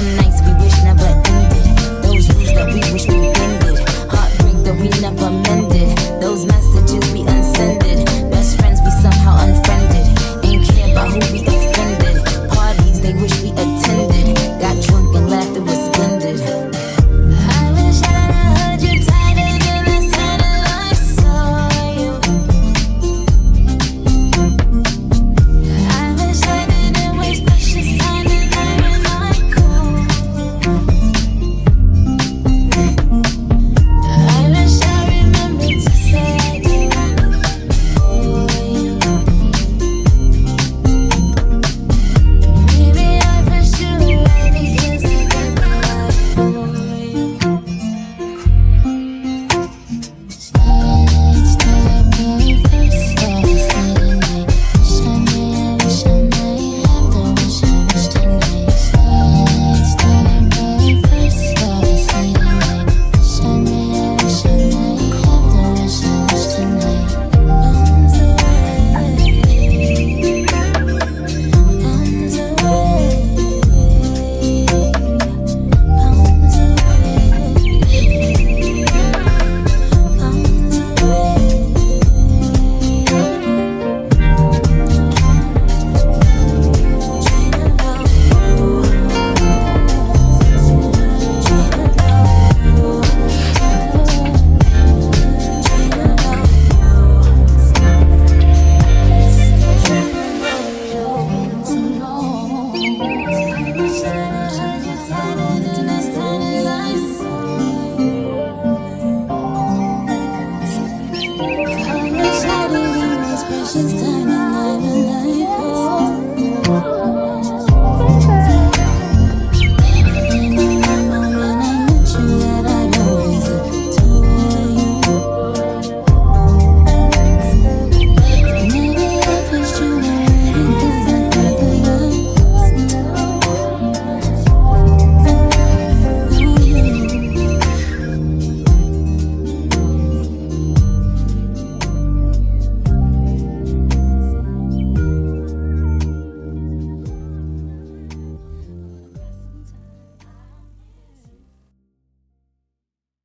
the nights we wish never ended. Those rules that we wish we